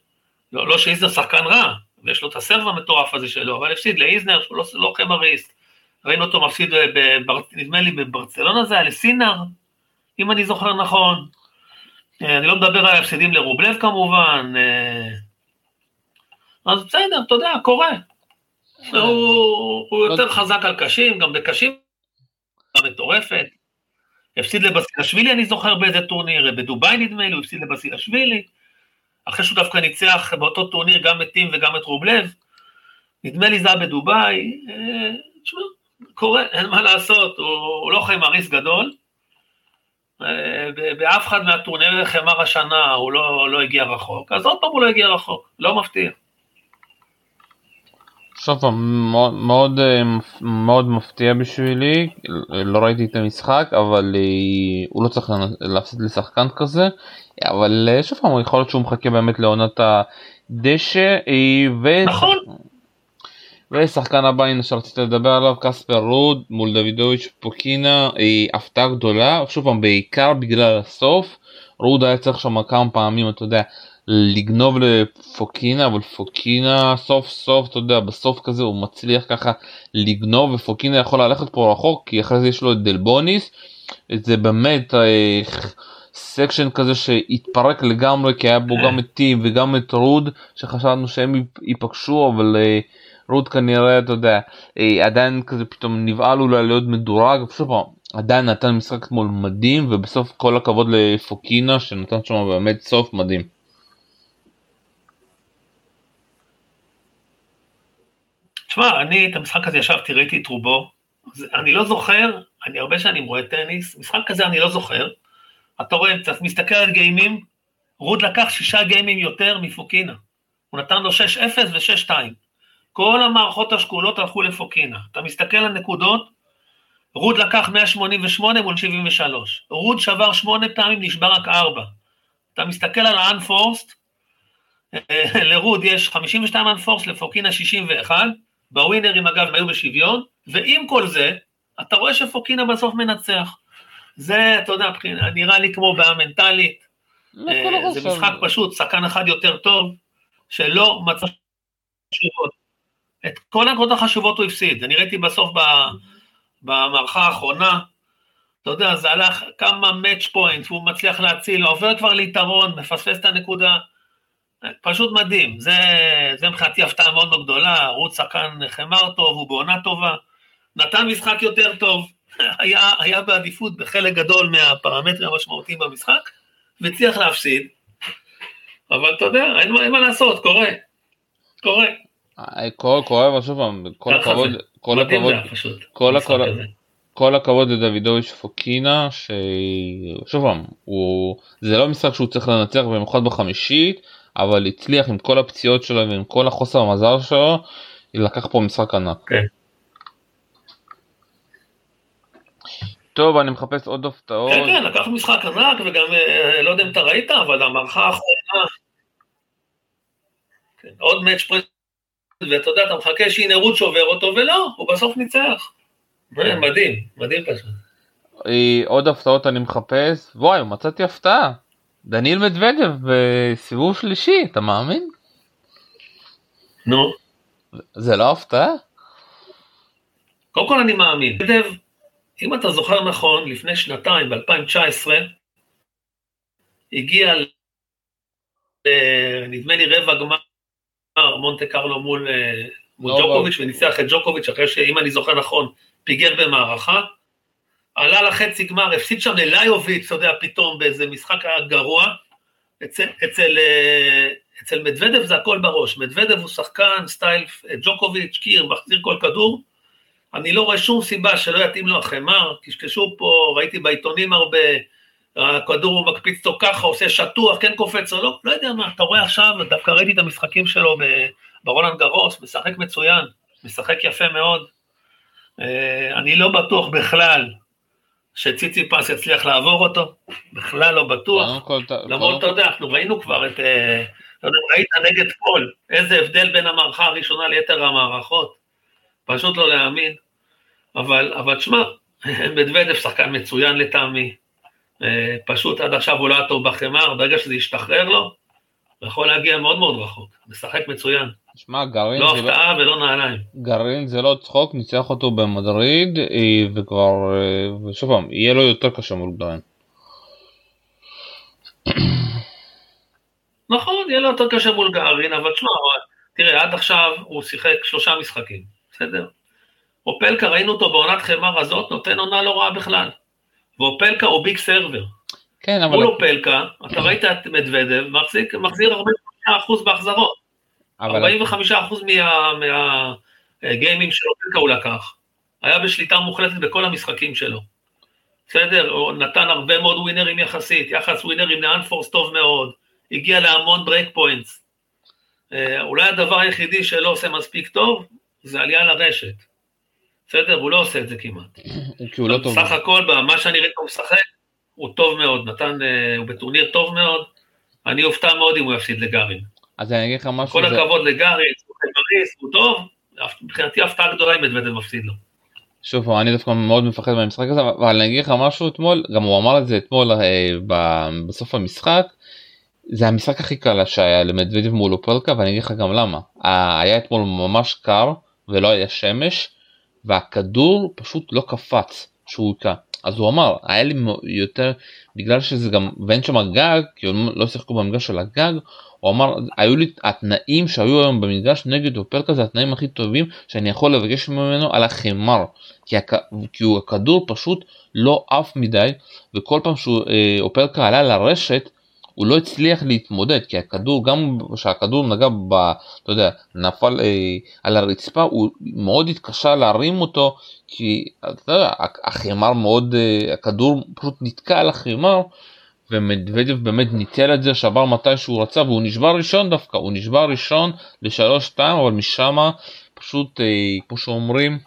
לא, לא שאיזנר שחקן רע, ויש לו את הסרב המטורף הזה שלו, אבל הפסיד לאיזנר, שהוא לא, לא חמריסט, ראינו אותו מפסיד, בבר, נדמה לי בברצלונה זה היה לסינר, אם אני זוכר נכון, אה, אני לא מדבר על ההפסדים לרובלב כמובן, אה, אז בסדר, אתה יודע, קורה. הוא יותר חזק על קשים, גם בקשים מטורפת. הפסיד לבסילשווילי, אני זוכר באיזה טורניר, בדובאי נדמה לי, הוא הפסיד לבסילשווילי. אחרי שהוא דווקא ניצח באותו טורניר גם את טים וגם את רובלב. נדמה לי זה היה בדובאי. אה, תשמע, קורה, אין מה לעשות, הוא לא חיימריס גדול. אה, באף אחד מהטורנירי חמר השנה הוא לא, לא הגיע רחוק, אז עוד פעם הוא לא הגיע רחוק, לא מפתיע. סוף מאוד, מאוד אה, מאוד מפתיע בשבילי לא ראיתי את המשחק אבל אה, הוא לא צריך להפסיד לשחקן כזה אבל אה, שוב פעם יכול להיות שהוא מחכה באמת לעונת הדשא ו... נכון. ושחקן הבא הנה שרציתי לדבר עליו קספר רוד מול דוידוביץ' פוקינה הפתעה גדולה. שוב פעם בעיקר בגלל הסוף. רוד היה צריך שם כמה פעמים אתה יודע לגנוב לפוקינה אבל פוקינה סוף סוף אתה יודע בסוף כזה הוא מצליח ככה לגנוב ופוקינה יכול ללכת פה רחוק כי אחרי זה יש לו את דלבוניס זה באמת אה, section כזה שהתפרק לגמרי כי היה בו גם את טים וגם את רוד שחשבנו שהם ייפגשו אבל אה, רוד כנראה אתה יודע אה, עדיין כזה פתאום נבהל אולי להיות מדורג פשוט עדיין נתן משחק אתמול מדהים ובסוף כל הכבוד לפוקינה שנתן שם באמת סוף מדהים. תשמע, אני את המשחק הזה ישבתי, ראיתי את רובו, אני לא זוכר, אני הרבה שנים רואה טניס, משחק כזה אני לא זוכר, אתה רואה, אתה מסתכל על גיימים, רוד לקח שישה גיימים יותר מפוקינה, הוא נתן לו 6-0 ו-6-2, כל המערכות השקולות הלכו לפוקינה, אתה מסתכל על נקודות, רוד לקח 188 מול 73, רוד שבר שמונה פעמים, נשבר רק ארבע, אתה מסתכל על האנפורסט, אה, לרוד יש 52 אנפורסט, לפוקינה 61, בווינרים אגב היו בשוויון, ועם כל זה, אתה רואה שפוקינה בסוף מנצח. זה, אתה יודע, נראה לי כמו בעיה מנטלית. לא, אה, זה משחק פשוט, שחקן אחד יותר טוב, שלא מצא תשובות. את כל הנקודות החשובות הוא הפסיד. אני ראיתי בסוף במערכה האחרונה, אתה יודע, זה הלך כמה match points, והוא מצליח להציל, עובר כבר ליתרון, מפספס את הנקודה. פשוט מדהים, זה, זה מבחינתי הפתעה מאוד מאוד גדולה, רות שחקן חמר טוב, הוא בעונה טובה, נתן משחק יותר טוב, היה, היה בעדיפות בחלק גדול מהפרמטרים המשמעותיים במשחק, והצליח להפסיד, אבל אתה יודע, אין, אין מה לעשות, קורה, קורה. שוב פעם, כל הכבוד, כל הכבוד, כל הכבוד, כל הכבוד לדוידוביץ' פוקינה, ששוב פעם, זה לא משחק שהוא צריך לנצח במיוחד בחמישית, אבל הצליח עם כל הפציעות שלו ועם כל החוסר המזל שלו, לקח פה משחק ענק. כן. טוב, אני מחפש עוד הפתעות. כן, כן, לקח משחק ענק, וגם, אה, לא יודע אם אתה ראית, אבל המערכה האחרונה, כן, עוד מאץ' פרנט, ואתה יודע, אתה מחכה שהנה רות שובר אותו, ולא, הוא בסוף ניצח. כן. מדהים, מדהים פשוט. אה, עוד הפתעות אני מחפש, וואי, מצאתי הפתעה. דניאל מדוודב בסיבוב שלישי, אתה מאמין? נו. זה לא הפתעה? קודם כל אני מאמין. מדוודב, אם אתה זוכר נכון, לפני שנתיים, ב-2019, הגיע, נדמה לי רבע גמר מונטה קרלו מול, אה, מול ג'וקוביץ', וניצח את ג'וקוביץ' אחרי שאם אני זוכר נכון, פיגר במערכה. עלה לחצי גמר, הפסיד שם לליוביץ', אתה יודע, פתאום באיזה משחק גרוע, אצל, אצל, אצל מדוודב זה הכל בראש, מדוודב הוא שחקן סטייל אה, ג'וקוביץ', קיר, מחזיר כל כדור, אני לא רואה שום סיבה שלא יתאים לו החמר, קשקשו פה, ראיתי בעיתונים הרבה, הכדור הוא מקפיץ אותו ככה, עושה שטוח, כן קופץ או לא, לא יודע מה, אתה רואה עכשיו, דווקא ראיתי את המשחקים שלו ברולנד גרוס, משחק מצוין, משחק יפה מאוד. אה, אני לא בטוח בכלל שציצי פס יצליח לעבור אותו, בכלל לא בטוח. למרות, אתה יודע, אנחנו ראינו כבר את, אה, ראית נגד פול, איזה הבדל בין המערכה הראשונה ליתר המערכות, פשוט לא להאמין. אבל, אבל תשמע, מדוודף שחקן מצוין לטעמי, פשוט עד עכשיו הוא לא היה טוב בחמר, ברגע שזה ישתחרר לו, הוא יכול להגיע מאוד מאוד רחוק, משחק מצוין. שמע, גרעין לא זה לא... הפתעה ולא נעליים. גרעין זה לא צחוק, ניצח אותו במדריד, אה, וכבר, אה, ושוב פעם, יהיה לו יותר קשה מול גרעין. נכון, יהיה לו יותר קשה מול גרעין, אבל תשמע, תראה, עד עכשיו הוא שיחק שלושה משחקים, בסדר? אופלקה, ראינו אותו בעונת חמר הזאת, נותן עונה לא רעה בכלל. ואופלקה הוא ביג סרבר. כן, אבל... מול אופלקה, אתה ראית את מדוודב, מחזיק, מחזיר 45% בהחזרות. אבל... 45% מהגיימים מה, של אופלקה הוא לקח. היה בשליטה מוחלטת בכל המשחקים שלו. בסדר? הוא נתן הרבה מאוד ווינרים יחסית, יחס ווינרים ל unforced טוב מאוד, הגיע להמון break points. אה, אולי הדבר היחידי שלא עושה מספיק טוב, זה עלייה לרשת. בסדר? הוא לא עושה את זה כמעט. כי הוא לא טוב. סך הכל, במה שאני ראיתי הוא משחק, הוא טוב מאוד, נתן, אה, הוא בטורניר טוב מאוד, אני אופתע מאוד אם הוא יפסיד לגארין. אז אני אגיד לך משהו. כל הכבוד לגארין, הוא טוב, מבחינתי הפתעה גדולה אם מדוודב מפסיד לו. שוב אני דווקא מאוד מפחד מהמשחק הזה אבל אני אגיד לך משהו אתמול גם הוא אמר את זה אתמול אה, בסוף המשחק זה המשחק הכי קל שהיה למדוודב מול אופלקה ואני אגיד לך גם למה היה אתמול ממש קר ולא היה שמש והכדור פשוט לא קפץ שהוא הוכה. אז הוא אמר היה לי יותר בגלל שזה גם ואין שם גג כי הם לא שיחקו במגרש של הגג הוא אמר היו לי התנאים שהיו היום במגרש נגד אופלקה זה התנאים הכי טובים שאני יכול לבקש ממנו על החמר כי, הכ... כי הכדור פשוט לא עף מדי וכל פעם שאופלקה אה, עלה לרשת הוא לא הצליח להתמודד כי הכדור גם כשהכדור נגע ב... אתה יודע נפל אה, על הרצפה הוא מאוד התקשה להרים אותו כי אתה יודע החמר מאוד אה, הכדור פשוט נתקע על החמר ומדוודב באמת ניצל את זה שבר מתי שהוא רצה והוא נשבר ראשון דווקא הוא נשבר ראשון לשלוש שתיים אבל משם פשוט אה, כמו שאומרים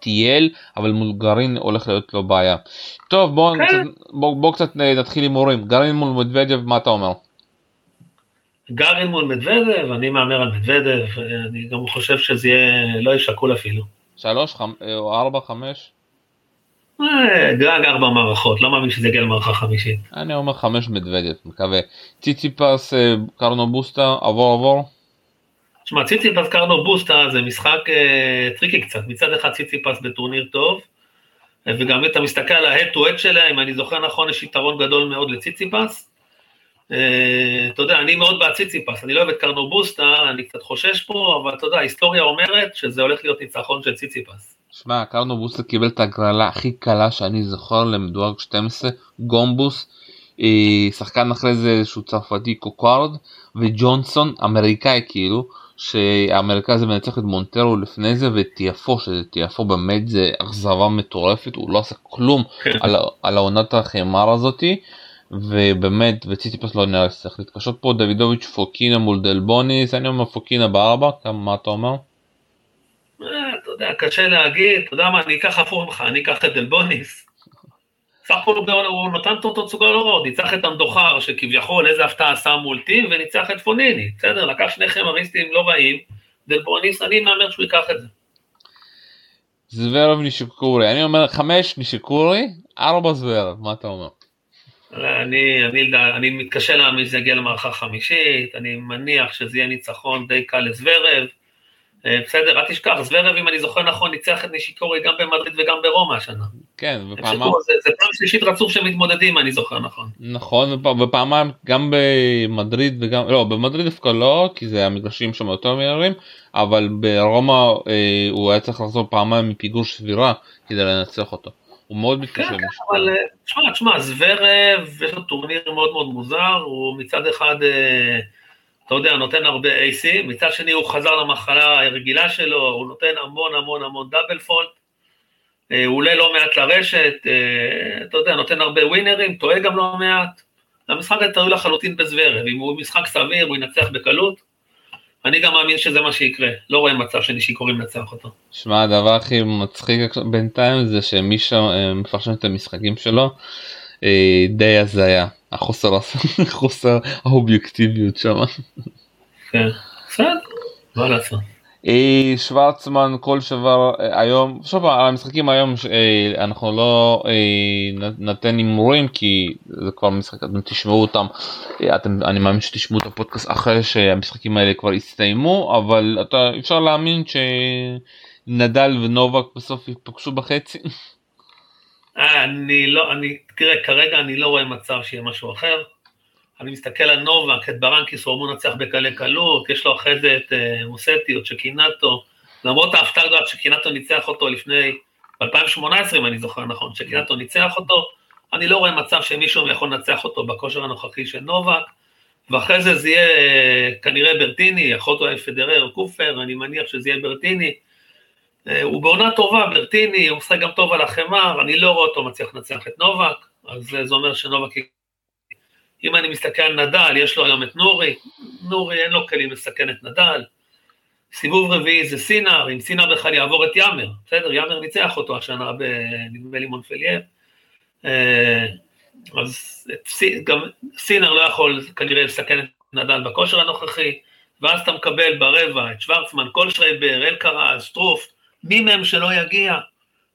טייל אבל מול גרעין הולך להיות לו בעיה. טוב בוא, כן. קצת, בוא, בוא קצת אה, נתחיל עם הורים גרעין מול מדוודב מה אתה אומר? גרעין מול מדוודב אני מהמר על מדוודב אני גם חושב שזה יהיה לא יהיה שקול אפילו. שלוש חמ... אה, או ארבע חמש? אה, גג ארבע מערכות לא מאמין שזה יגיע למערכה חמישית. אני אומר חמש מדוודב מקווה. ציציפס קרנו בוסטה עבור עבור. תשמע, ציציפס קרנו בוסטה זה משחק אה, tricky קצת, מצד אחד ציציפס בטורניר טוב, אה, וגם אתה מסתכל על ההד טו הד שלה, אם אני זוכר נכון, יש יתרון גדול מאוד לציציפס. אה, אתה יודע, אני מאוד בעד ציציפס, אני לא אוהב את קרנו בוסטה, אני קצת חושש פה, אבל אתה יודע, ההיסטוריה אומרת שזה הולך להיות ניצחון של ציציפס. שמע, קרנו בוסטה קיבל את הגרלה הכי קלה שאני זוכר למדורג 12, גומבוס. אה, שחקן אחרי זה שהוא צרפתי קוקארד וג'ונסון אמריקאי כאילו הזה מנצח את מונטרו לפני זה וטיאפו שזה טיאפו באמת זה אכזבה מטורפת הוא לא עשה כלום כן. על, על העונת החמר הזאתי ובאמת וציציפס לא נראה שצריך להתקשות פה דוידוביץ' פוקינה מול דלבוניס אני אומר פוקינה בארבע מה אתה אומר? אה, אתה יודע קשה להגיד אתה יודע מה אני אקח הפוך ממך אני אקח את דלבוניס סך הכל הוא נתן אותו תצוגה לא רעות, ניצח את המדוחר שכביכול איזה הפתעה עשה מול טים וניצח את פוניני, בסדר, לקח שני חמריסטים לא רעים, דלבוניס, אני מהמר שהוא ייקח את זה. זוורב נישיקורי, אני אומר חמש נישיקורי, ארבע זוורב, מה אתה אומר? אני, אני, אני מתקשה להאמין שזה יגיע למערכה חמישית, אני מניח שזה יהיה ניצחון די קל לזוורב, אה, בסדר, אל תשכח, זוורב, אם אני זוכר נכון, ניצח את נישיקורי גם במדריד וגם ברומא השנה. כן, ופעמיים... זה, זה פעם שלישית רצוף שהם מתמודדים, אני זוכר נכון. נכון, ופעמיים גם במדריד וגם, לא, במדריד דווקא לא, כי זה המגרשים שם יותר מהירים, אבל ברומא אה, הוא היה צריך לחזור פעמיים מפיגור שבירה כדי לנצח אותו. הוא מאוד מתקשר. כן, כן, אבל אה, תשמע, תשמע, זוורב, יש לו טורניר מאוד מאוד מוזר, הוא מצד אחד... אה, אתה יודע, נותן הרבה AC, מצד שני הוא חזר למחלה הרגילה שלו, הוא נותן המון המון המון דאבל פולט, הוא עולה לא מעט לרשת, אה, אתה יודע, נותן הרבה ווינרים, טועה גם לא מעט. המשחק הזה תלוי לחלוטין בזוורב, אם הוא משחק סביר, הוא ינצח בקלות. אני גם מאמין שזה מה שיקרה, לא רואה מצב שנשיקורים לנצח אותו. שמע, הדבר הכי מצחיק בינתיים זה שמי שמפרשם את המשחקים שלו, די הזיה. החוסר חוסר האובייקטיביות שם. כן, בסדר, מה לעשות. אה, שוורצמן כל שבר אה, היום שוב על המשחקים היום אה, אנחנו לא נתן הימורים כי זה כבר משחק אתם תשמעו אותם אתם אני מאמין שתשמעו את הפודקאסט אחרי שהמשחקים האלה כבר הסתיימו אבל אתה אפשר להאמין שנדל ונובק בסוף יפגשו בחצי. אני לא, אני, תראה, כרגע אני לא רואה מצב שיהיה משהו אחר. אני מסתכל על נובק, את ברנקיס, הוא אמור לנצח בקלי קלות, יש לו אחרי זה את מוסטי, את שקינטו, למרות ההפתעה הגדולה שקינטו ניצח אותו לפני, ב-2018 אם אני זוכר נכון, שקינטו ניצח אותו, אני לא רואה מצב שמישהו יכול לנצח אותו בכושר הנוכחי של נובק, ואחרי זה זה יהיה uh, כנראה ברטיני, יכול להיות פדרר, קופר, אני מניח שזה יהיה ברטיני, אה, הוא בעונה טובה, ברטיני, הוא משחק גם טוב על החמר, אני לא רואה אותו מצליח לנצח את נובק, אז זה אומר שנובק... אם אני מסתכל על נדל, יש לו היום את נורי, נורי אין לו כלים לסכן את נדל. סיבוב רביעי זה סינר, אם סינר בכלל יעבור את יאמר, בסדר, יאמר ניצח אותו השנה בנדמה לי מונפלייר. אה, אז גם סינר לא יכול כנראה לסכן את נדל בכושר הנוכחי, ואז אתה מקבל ברבע את שוורצמן, קולשרייבר, אלקרז, שטרוף, מי מהם שלא יגיע,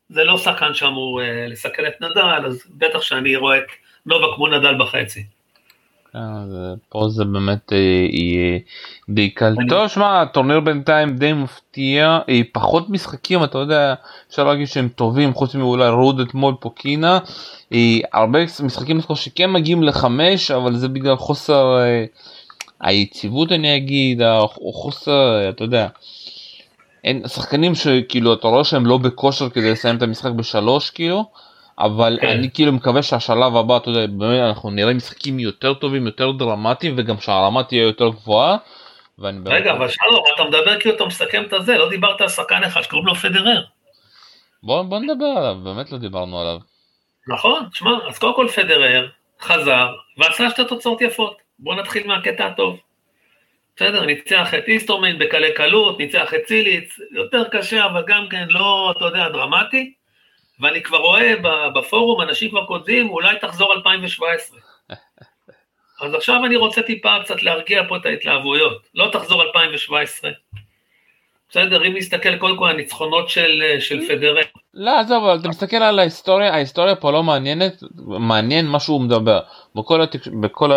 זה לא שחקן שאמור אה, לסכן את נדל, אז בטח שאני רואה את נובה כמו נדל בחצי. כן, פה זה באמת אה, יהיה די קל. טוב, שמע, הטורניר בינתיים די מפתיע, אה, פחות משחקים, אתה יודע, אפשר להגיד שהם טובים, חוץ מאולי רוד אתמול פוקינה, הרבה משחקים שכן מגיעים לחמש, אבל זה בגלל חוסר היציבות אני אגיד, או חוסר, אתה יודע. אין שחקנים שכאילו אתה רואה שהם לא בכושר כדי לסיים את המשחק בשלוש כאילו אבל כן. אני כאילו מקווה שהשלב הבא אתה יודע באמת אנחנו נראה משחקים יותר טובים יותר דרמטיים וגם שהרמה תהיה יותר גבוהה. רגע אבל שלום אתה מדבר כאילו אתה מסכם את הזה לא דיברת על שחקן אחד שקוראים לו פדרר. בוא, בוא נדבר עליו באמת לא דיברנו עליו. נכון תשמע אז קודם כל פדרר חזר ועשה שתי תוצאות יפות בוא נתחיל מהקטע הטוב. בסדר, ניצח את איסטורמן בקלי קלות, ניצח את ציליץ, יותר קשה, אבל גם כן לא, אתה יודע, דרמטי. ואני כבר רואה בפורום, אנשים כבר כותבים, אולי תחזור 2017. אז עכשיו אני רוצה טיפה קצת להרגיע פה את ההתלהבויות. לא תחזור 2017. בסדר, אם נסתכל קודם כל על הניצחונות של, של פדרר. לא, עזוב, אבל אתה מסתכל על ההיסטוריה, ההיסטוריה פה לא מעניינת, מעניין מה שהוא מדבר. בכל, התק... בכל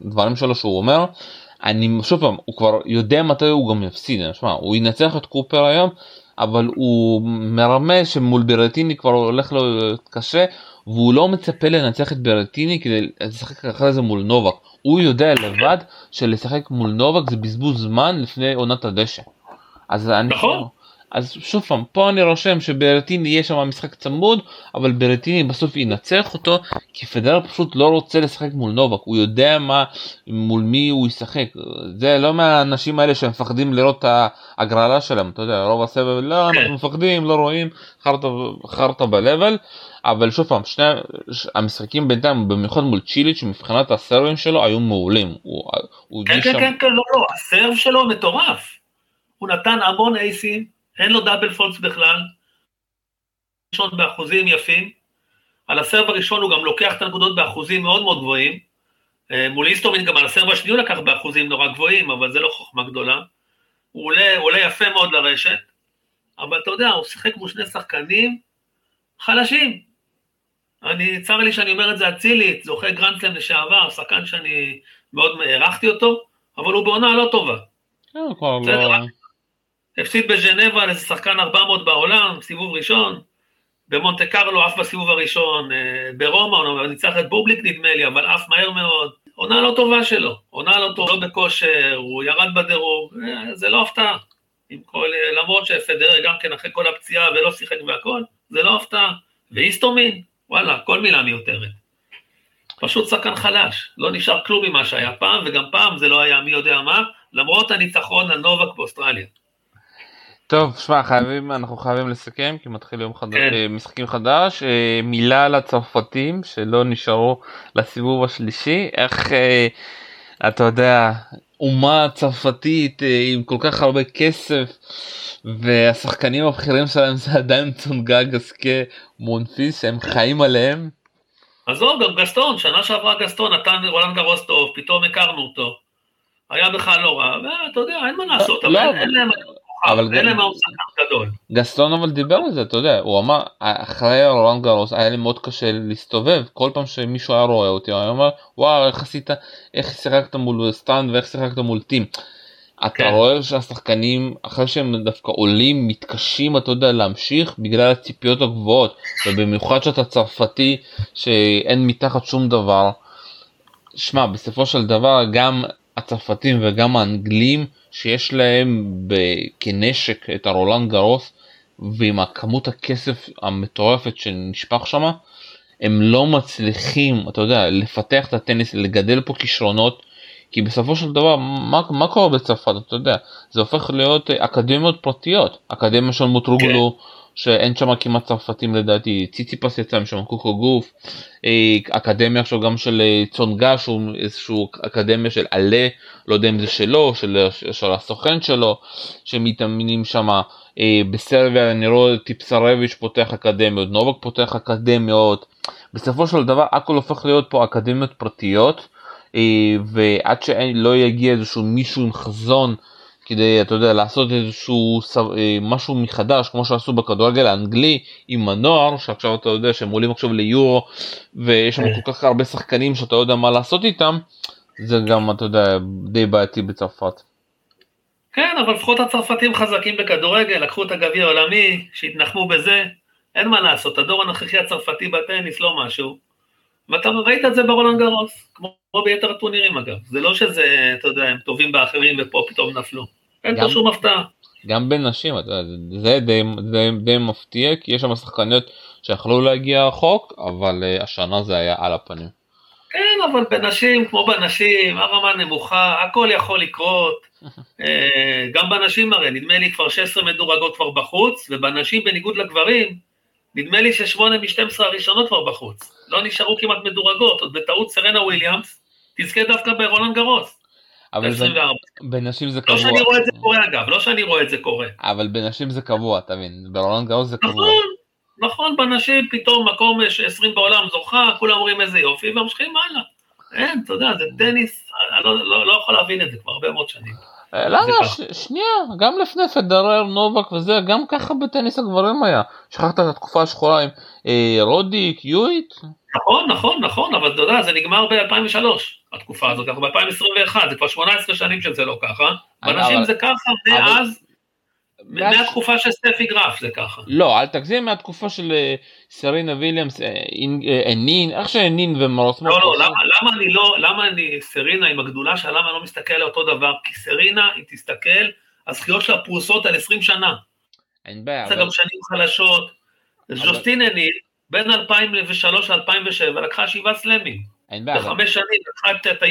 הדברים שלו שהוא אומר, אני שוב פעם הוא כבר יודע מתי הוא גם יפסיד שמע, הוא ינצח את קופר היום אבל הוא מרמז שמול ברטיני כבר הולך לו קשה והוא לא מצפה לנצח את ברטיני כדי לשחק אחרי זה מול נובק הוא יודע לבד שלשחק מול נובק זה בזבוז זמן לפני עונת הדשא. אז אני נכון. אז שוב פעם פה אני רושם שברטיני יהיה שם משחק צמוד אבל ברטיני בסוף ינצח אותו כי פדרר פשוט לא רוצה לשחק מול נובק הוא יודע מה מול מי הוא ישחק זה לא מהאנשים האלה שמפחדים לראות את ההגרלה שלהם אתה יודע רוב הסבב לא אנחנו מפחדים לא רואים חרטה ב-level אבל שוב פעם שני המשחקים בינתיים במיוחד מול צ'יליץ' מבחינת הסרבים שלו היו מעולים. הוא, הוא כן כן כן כן לא לא הסרב שלו מטורף. הוא נתן המון אייסים אין לו דאבל פולס בכלל, ראשון באחוזים יפים, על הסרב הראשון הוא גם לוקח את הנקודות באחוזים מאוד מאוד גבוהים, אה, מול איסטומין גם על הסרב השני הוא לקח באחוזים נורא גבוהים, אבל זה לא חוכמה גדולה, הוא עולה, הוא עולה יפה מאוד לרשת, אבל אתה יודע, הוא שיחק מול שני שחקנים חלשים. אני, צר לי שאני אומר את זה אצילית, זוכה גרנדסלם לשעבר, שחקן שאני מאוד הערכתי אותו, אבל הוא בעונה לא טובה. בסדר, הפסיד בז'נבה לאיזה שחקן 400 בעולם, סיבוב ראשון, במונטה קרלו עף בסיבוב הראשון, אה, ברומא הוא ניצח את בובליק נדמה לי, אבל עף מהר מאוד. עונה לא טובה שלו, עונה לא טובה, לא בכושר, הוא ירד בדירוג, אה, זה לא הפתעה. כל, אה, למרות שפדרר גם כן אחרי כל הפציעה ולא שיחק והכל, זה לא הפתעה. ואיסטומין, וואלה, כל מילה מיותרת. פשוט שחקן חלש, לא נשאר כלום ממה שהיה פעם, וגם פעם זה לא היה מי יודע מה, למרות הניצחון על נובק באוסטרליה. טוב, שמע, חייבים, אנחנו חייבים לסכם, כי מתחיל יום חדש, כן. אה, משחקים חדש. אה, מילה לצרפתים שלא נשארו לסיבוב השלישי, איך, אה, אתה יודע, אומה צרפתית עם כל כך הרבה כסף, והשחקנים הבכירים שלהם זה עדיין צונגה גסקה מונפיס, שהם חיים עליהם. עזוב, גם גסטון, שנה שעברה גסטון נתן רולנד גרוס טוב, פתאום הכרנו אותו. היה בכלל לא רע, ואתה יודע, אין מה לעשות, אבל לא, אין להם... אבל אין להם שחקן גדול. גסטון אבל דיבר על זה, אתה יודע, הוא אמר, אחרי רולנד גרוס היה לי מאוד קשה להסתובב, כל פעם שמישהו היה רואה אותי, הוא היה אומר, וואו, איך עשית, איך שיחקת מול סטאן ואיך שיחקת מול טים. אתה כן. רואה שהשחקנים אחרי שהם דווקא עולים מתקשים אתה יודע להמשיך בגלל הציפיות הגבוהות ובמיוחד שאתה צרפתי שאין מתחת שום דבר. שמע בסופו של דבר גם הצרפתים וגם האנגלים שיש להם כנשק את הרולנד גרוס ועם הכמות הכסף המטורפת שנשפך שם הם לא מצליחים אתה יודע לפתח את הטניס לגדל פה כישרונות כי בסופו של דבר מה, מה קורה בצרפת אתה יודע זה הופך להיות אה, אקדמיות פרטיות אקדמיה של מוטרוגלו כן. שאין שם כמעט צרפתים לדעתי. ציציפס יצא משם קוקו גוף. אה, אקדמיה עכשיו גם של אה, צונגה שהוא איזשהו אקדמיה של עלה לא יודע אם זה שלו של, של הסוכן שלו שמתאמנים שם. בסרביה אני רואה טיפסרביץ' פותח אקדמיות נובק פותח אקדמיות. בסופו של דבר הכל הופך להיות פה אקדמיות פרטיות. אה, ועד שלא יגיע איזשהו מישהו עם חזון כדי אתה יודע לעשות איזשהו אה, משהו מחדש כמו שעשו בכדורגל האנגלי עם הנוער שעכשיו אתה יודע שהם עולים עכשיו ליורו ויש שם כל כך הרבה שחקנים שאתה לא יודע מה לעשות איתם זה גם אתה יודע די בעייתי בצרפת. כן אבל לפחות הצרפתים חזקים בכדורגל לקחו את הגביע העולמי שהתנחמו בזה. אין מה לעשות הדור הנוכחי הצרפתי בטניס לא משהו. ואתה ראית את זה ברולנד גרוס, כמו ביתר הטורנירים אגב, זה לא שזה, אתה יודע, הם טובים באחרים ופה פתאום נפלו, אין פה שום הפתעה. גם בין נשים, אתה יודע, זה די, די, די מפתיע, כי יש שם שחקניות שיכלו להגיע רחוק, אבל uh, השנה זה היה על הפנים. כן, אבל בנשים, כמו בנשים, הרמה נמוכה, הכל יכול לקרות. אה, גם בנשים הרי, נדמה לי כבר 16 מדורגות כבר בחוץ, ובנשים, בניגוד לגברים, נדמה לי ששמונה מ-12 הראשונות כבר בחוץ. לא נשארו כמעט מדורגות, עוד בטעות סרנה וויליאמס תזכה דווקא ברולנד גרוס. אבל בנשים זה קבוע. לא שאני רואה את זה קורה אגב, לא שאני רואה את זה קורה. אבל בנשים זה קבוע, אתה מבין, ברולנד גרוס זה קבוע. נכון, נכון, בנשים פתאום מקום 20 בעולם זוכה, כולם אומרים איזה יופי, וממשיכים הלאה. אין, אתה יודע, זה טניס, אני לא, לא, לא יכול להבין את זה כבר הרבה מאוד שנים. אה, למה? שנייה, גם לפני פדרר, נובק וזה, גם ככה בטניס הגברים היה. שכחת את התקופה השחורה עם אה, רודיק, יואיט? נכון, נכון, נכון, אבל אתה יודע, זה נגמר ב-2003, התקופה הזאת, אנחנו ב-2021, זה כבר 18 שנים שזה לא ככה. בנשים זה ככה מאז מהתקופה של סטפי גרף זה ככה. לא, אל תגזים מהתקופה של אה, סרינה וויליאמס, אנין, איך שאנין ומרוסמוס. לא, לא, למה אני לא, למה אני, סרינה עם הגדולה שלה, למה אני לא מסתכל על אותו דבר? כי סרינה, אם תסתכל, הזכיות שלה פרוסות על 20 שנה. אין בעיה. זה גם שנים חלשות. ז'וסטין אנין, בין 2003 ל-2007, לקחה שבעה סלמים. אין בעיה. בחמש שנים, לקחה את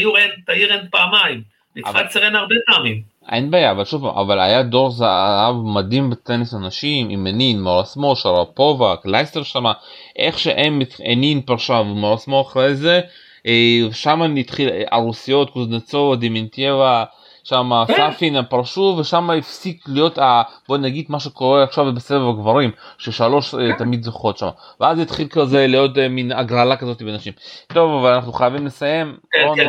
הירן פעמיים, ניצחה את סרנה הרבה פעמים. אין בעיה אבל שוב אבל היה דור זהב מדהים בטניס הנשים עם מנין מורסמו שרפובה קלייסטר שמה איך שהם הנין פרשה ומורסמו אחרי זה אה, שם נתחיל הרוסיות קוזנצובה דימנטייבה שם כן. סאפין פרשו ושם הפסיק להיות ה... בוא נגיד מה שקורה עכשיו בסבב הגברים ששלוש אה, כן. תמיד זוכות שם ואז התחיל כזה להיות אה, מין הגרלה כזאת בנשים. טוב אבל אנחנו חייבים לסיים כן,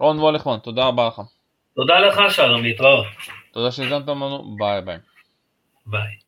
רון וולכמן תודה רבה לך. תודה לך שלום, להתראות. תודה שהזמתם לנו, ביי ביי. ביי.